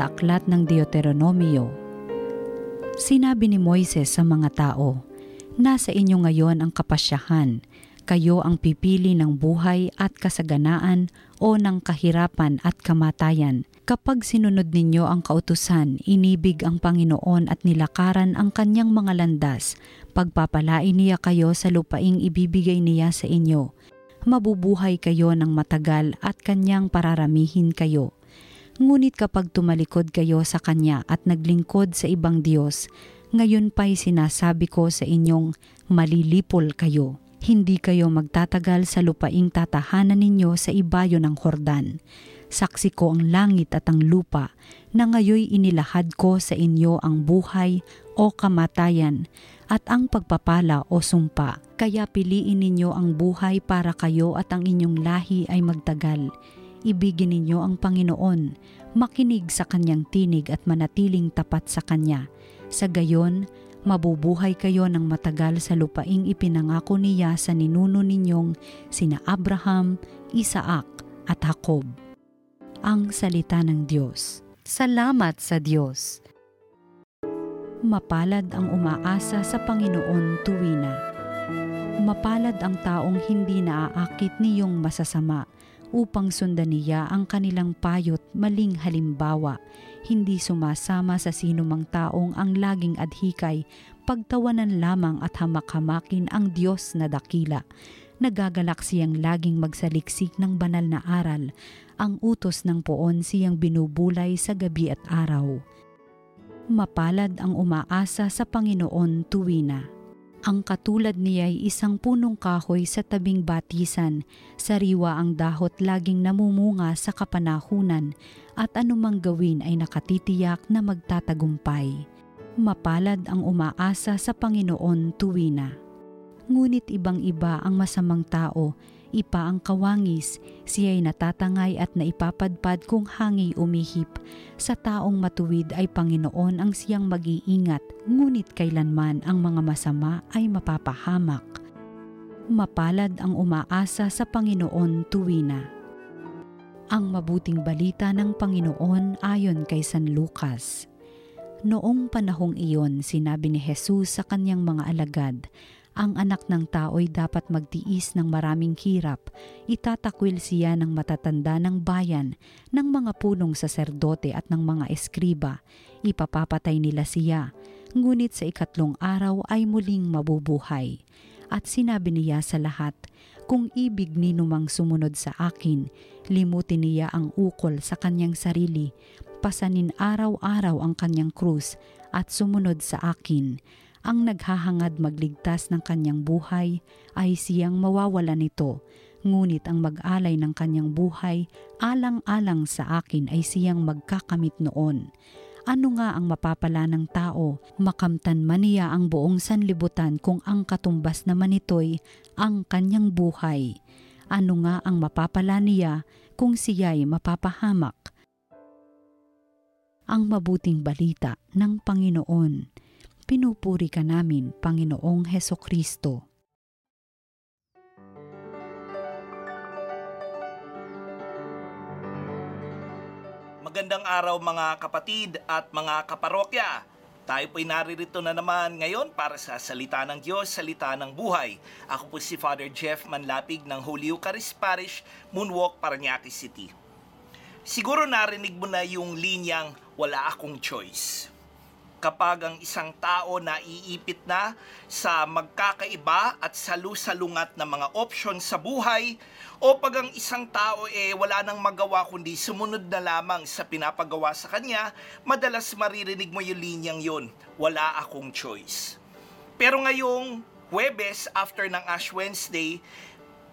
aklat ng Deuteronomio. Sinabi ni Moises sa mga tao, Nasa inyo ngayon ang kapasyahan, kayo ang pipili ng buhay at kasaganaan o ng kahirapan at kamatayan. Kapag sinunod ninyo ang kautusan, inibig ang Panginoon at nilakaran ang kanyang mga landas, pagpapalain niya kayo sa lupaing ibibigay niya sa inyo. Mabubuhay kayo ng matagal at kanyang pararamihin kayo. Ngunit kapag tumalikod kayo sa Kanya at naglingkod sa ibang Diyos, ngayon pa'y sinasabi ko sa inyong malilipol kayo. Hindi kayo magtatagal sa lupaing tatahanan ninyo sa ibayo ng Hordan. Saksi ko ang langit at ang lupa na ngayoy inilahad ko sa inyo ang buhay o kamatayan at ang pagpapala o sumpa. Kaya piliin ninyo ang buhay para kayo at ang inyong lahi ay magtagal ibigin ninyo ang Panginoon, makinig sa kanyang tinig at manatiling tapat sa kanya. Sa gayon, mabubuhay kayo ng matagal sa lupaing ipinangako niya sa ninuno ninyong sina Abraham, Isaac at Jacob. Ang salita ng Diyos. Salamat sa Diyos. Mapalad ang umaasa sa Panginoon tuwina. Mapalad ang taong hindi naaakit niyong masasama upang sundan niya ang kanilang payot maling halimbawa, hindi sumasama sa sinumang taong ang laging adhikay, pagtawanan lamang at hamak-hamakin ang Diyos na dakila. Nagagalak siyang laging magsaliksik ng banal na aral, ang utos ng poon siyang binubulay sa gabi at araw. Mapalad ang umaasa sa Panginoon tuwina. Ang katulad niya ay isang punong kahoy sa tabing batisan, sariwa ang dahot laging namumunga sa kapanahunan at anumang gawin ay nakatitiyak na magtatagumpay. Mapalad ang umaasa sa Panginoon tuwina. Ngunit ibang-iba ang masamang tao ipa ang kawangis, siya'y natatangay at naipapadpad kung hangi umihip. Sa taong matuwid ay Panginoon ang siyang mag-iingat, ngunit kailanman ang mga masama ay mapapahamak. Mapalad ang umaasa sa Panginoon tuwina. Ang mabuting balita ng Panginoon ayon kay San Lucas. Noong panahong iyon, sinabi ni Jesus sa kanyang mga alagad, ang anak ng tao'y dapat magtiis ng maraming hirap, itatakwil siya ng matatanda ng bayan, ng mga punong saserdote at ng mga eskriba, ipapapatay nila siya, ngunit sa ikatlong araw ay muling mabubuhay. At sinabi niya sa lahat, kung ibig ni numang sumunod sa akin, limutin niya ang ukol sa kanyang sarili, pasanin araw-araw ang kanyang krus at sumunod sa akin ang naghahangad magligtas ng kanyang buhay ay siyang mawawala nito, ngunit ang mag-alay ng kanyang buhay alang-alang sa akin ay siyang magkakamit noon. Ano nga ang mapapala ng tao, makamtan man niya ang buong sanlibutan kung ang katumbas naman nito'y ang kanyang buhay. Ano nga ang mapapala niya kung siya'y mapapahamak? Ang mabuting balita ng Panginoon pinupuri ka namin, Panginoong Heso Kristo. Magandang araw mga kapatid at mga kaparokya. Tayo po'y naririto na naman ngayon para sa salita ng Diyos, salita ng buhay. Ako po si Father Jeff Manlapig ng Holy Eucharist Parish, Moonwalk, Paranaque City. Siguro narinig mo na yung linyang wala akong choice kapag ang isang tao na iipit na sa magkakaiba at salusalungat na mga option sa buhay o pag ang isang tao eh wala nang magawa kundi sumunod na lamang sa pinapagawa sa kanya, madalas maririnig mo yung linyang yon, wala akong choice. Pero ngayong Huwebes after ng Ash Wednesday,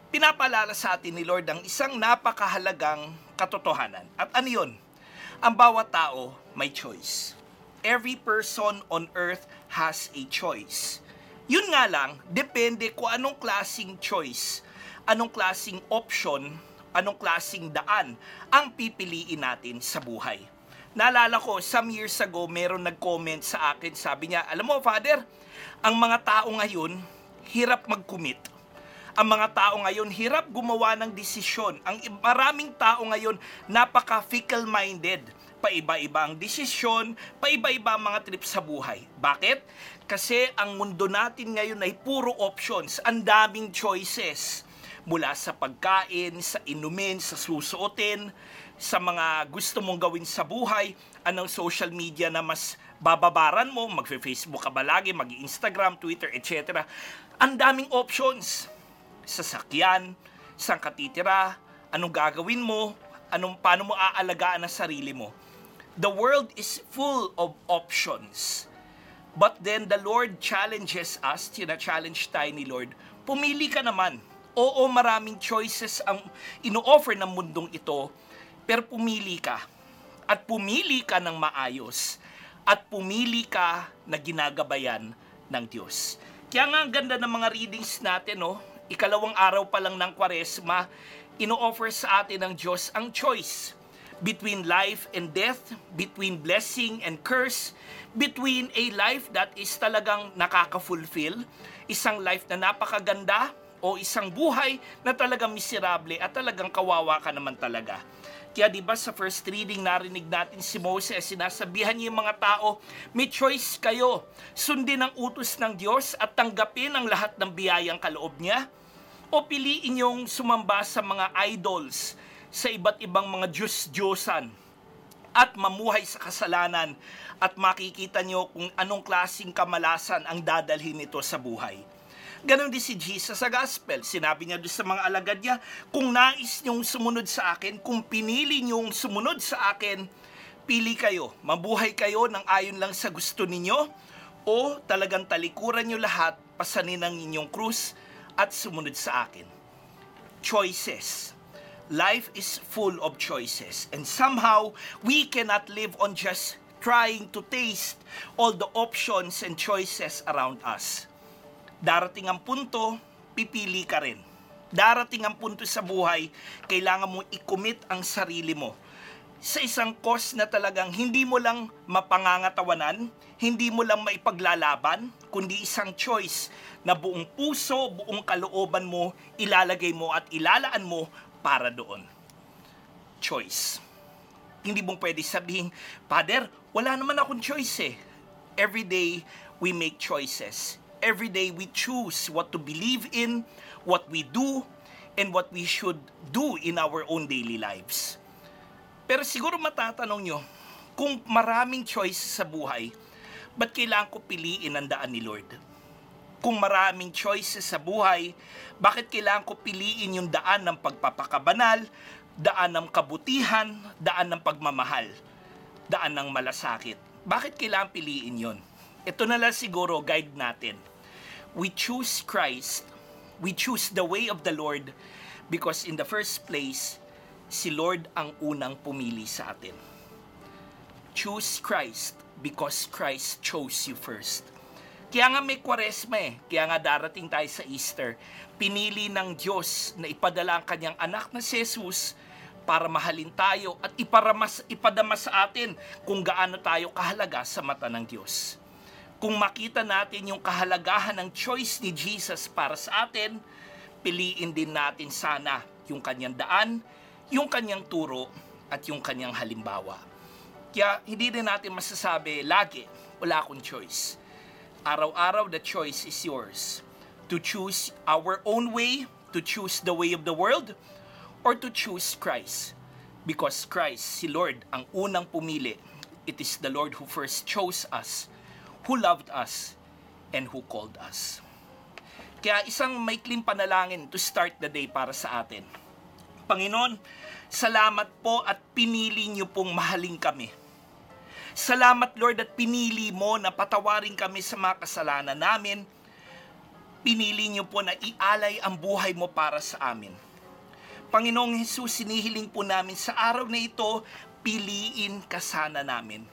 pinapalala sa atin ni Lord ang isang napakahalagang katotohanan. At ano yun? Ang bawat tao may choice every person on earth has a choice. Yun nga lang, depende kung anong klasing choice, anong klasing option, anong klasing daan ang pipiliin natin sa buhay. Naalala ko, some years ago, meron nag-comment sa akin, sabi niya, alam mo, Father, ang mga tao ngayon, hirap mag-commit. Ang mga tao ngayon, hirap gumawa ng desisyon. Ang maraming tao ngayon, napaka-fickle-minded paiba-iba ang desisyon, paiba-iba mga trip sa buhay. Bakit? Kasi ang mundo natin ngayon ay puro options, ang daming choices. Mula sa pagkain, sa inumin, sa susuotin, sa mga gusto mong gawin sa buhay, anong social media na mas bababaran mo, mag-Facebook ka ba lagi, mag-Instagram, Twitter, etc. Ang daming options. Sasakyan, saan ka titira, anong gagawin mo, anong paano mo aalagaan ang sarili mo. The world is full of options. But then the Lord challenges us, tina-challenge tayo ni Lord, pumili ka naman. Oo, maraming choices ang ino-offer ng mundong ito, pero pumili ka. At pumili ka ng maayos. At pumili ka na ginagabayan ng Diyos. Kaya nga ang ganda ng mga readings natin, no? Ikalawang araw pa lang ng kwaresma, ino-offer sa atin ng Diyos ang choice between life and death, between blessing and curse, between a life that is talagang nakaka-fulfill, isang life na napakaganda, o isang buhay na talagang miserable at talagang kawawa ka naman talaga. Kaya 'di ba sa first reading narinig natin si Moses, sinasabihan niya yung mga tao, may choice kayo. Sundin ang utos ng Diyos at tanggapin ang lahat ng biyayang kaloob niya o piliin yung sumamba sa mga idols, sa iba't ibang mga Diyos-Diyosan at mamuhay sa kasalanan at makikita nyo kung anong klasing kamalasan ang dadalhin nito sa buhay. Ganon din si Jesus sa gospel. Sinabi niya doon sa mga alagad niya, kung nais niyong sumunod sa akin, kung pinili niyong sumunod sa akin, pili kayo. Mabuhay kayo ng ayon lang sa gusto ninyo o talagang talikuran niyo lahat, pasanin ang inyong krus at sumunod sa akin. Choices. Life is full of choices and somehow we cannot live on just trying to taste all the options and choices around us darating ang punto, pipili ka rin. Darating ang punto sa buhay, kailangan mo i-commit ang sarili mo sa isang cause na talagang hindi mo lang mapangangatawanan, hindi mo lang maipaglalaban, kundi isang choice na buong puso, buong kalooban mo, ilalagay mo at ilalaan mo para doon. Choice. Hindi mong pwede sabihin, Father, wala naman akong choice eh. Every day, we make choices every day we choose what to believe in, what we do, and what we should do in our own daily lives. Pero siguro matatanong nyo, kung maraming choice sa buhay, ba't kailangan ko piliin ang daan ni Lord? Kung maraming choices sa buhay, bakit kailangan ko piliin yung daan ng pagpapakabanal, daan ng kabutihan, daan ng pagmamahal, daan ng malasakit? Bakit kailangan piliin yon? Ito na lang siguro guide natin we choose Christ, we choose the way of the Lord because in the first place, si Lord ang unang pumili sa atin. Choose Christ because Christ chose you first. Kaya nga may kwaresma eh. Kaya nga darating tayo sa Easter. Pinili ng Diyos na ipadala ang kanyang anak na si Jesus para mahalin tayo at iparamas, ipadama sa atin kung gaano tayo kahalaga sa mata ng Diyos kung makita natin yung kahalagahan ng choice ni Jesus para sa atin, piliin din natin sana yung kanyang daan, yung kanyang turo, at yung kanyang halimbawa. Kaya hindi din natin masasabi lagi, wala akong choice. Araw-araw, the choice is yours. To choose our own way, to choose the way of the world, or to choose Christ. Because Christ, si Lord, ang unang pumili. It is the Lord who first chose us who loved us and who called us. Kaya isang maikling panalangin to start the day para sa atin. Panginoon, salamat po at pinili niyo pong mahalin kami. Salamat Lord at pinili mo na patawarin kami sa mga kasalanan namin. Pinili niyo po na ialay ang buhay mo para sa amin. Panginoong Jesus, sinihiling po namin sa araw na ito, piliin ka sana namin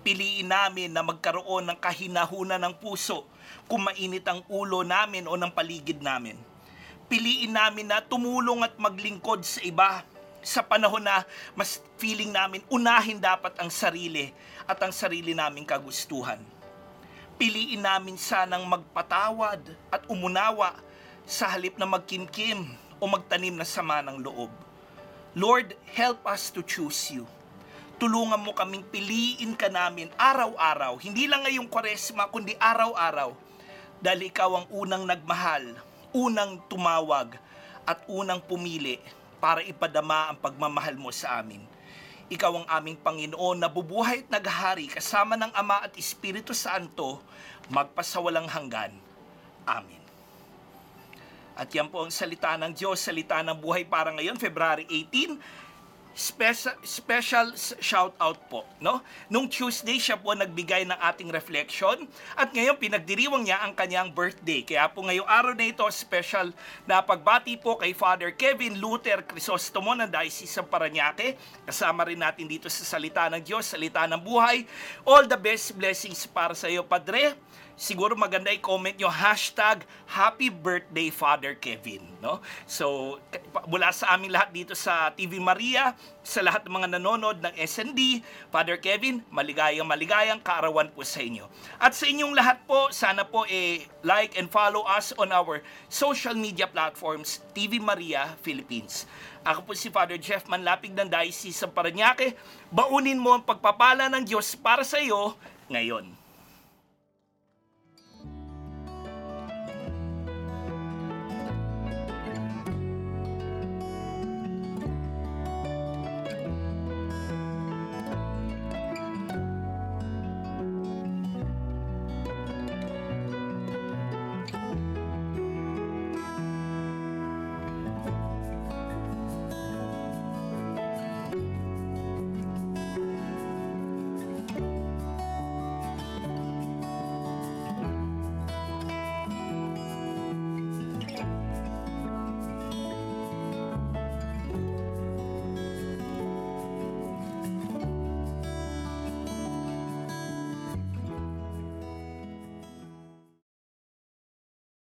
piliin namin na magkaroon ng kahinahunan ng puso kung mainit ang ulo namin o ng paligid namin. Piliin namin na tumulong at maglingkod sa iba sa panahon na mas feeling namin unahin dapat ang sarili at ang sarili naming kagustuhan. Piliin namin sanang magpatawad at umunawa sa halip na magkimkim o magtanim na sama ng loob. Lord, help us to choose you tulungan mo kaming piliin ka namin araw-araw. Hindi lang ngayong kwaresma, kundi araw-araw. Dahil ikaw ang unang nagmahal, unang tumawag, at unang pumili para ipadama ang pagmamahal mo sa amin. Ikaw ang aming Panginoon na bubuhay at naghahari kasama ng Ama at Espiritu Santo magpasawalang hanggan. Amen. At yan po ang salita ng Diyos, salita ng buhay para ngayon, February 18. Special, special shout out po, no? Nung Tuesday siya po nagbigay ng ating reflection at ngayon pinagdiriwang niya ang kanyang birthday. Kaya po ngayong araw na ito, special na pagbati po kay Father Kevin Luther Crisostomo ng Diocese ng Paranaque. Kasama rin natin dito sa salita ng Diyos, salita ng buhay. All the best blessings para sa iyo, Padre siguro maganda i-comment nyo hashtag Happy Birthday Father Kevin. No? So, mula sa aming lahat dito sa TV Maria, sa lahat ng mga nanonood ng SND, Father Kevin, maligayang maligayang kaarawan po sa inyo. At sa inyong lahat po, sana po eh, like and follow us on our social media platforms, TV Maria Philippines. Ako po si Father Jeff Manlapig ng Diocese ng Paranaque. Baunin mo ang pagpapala ng Diyos para sa iyo ngayon.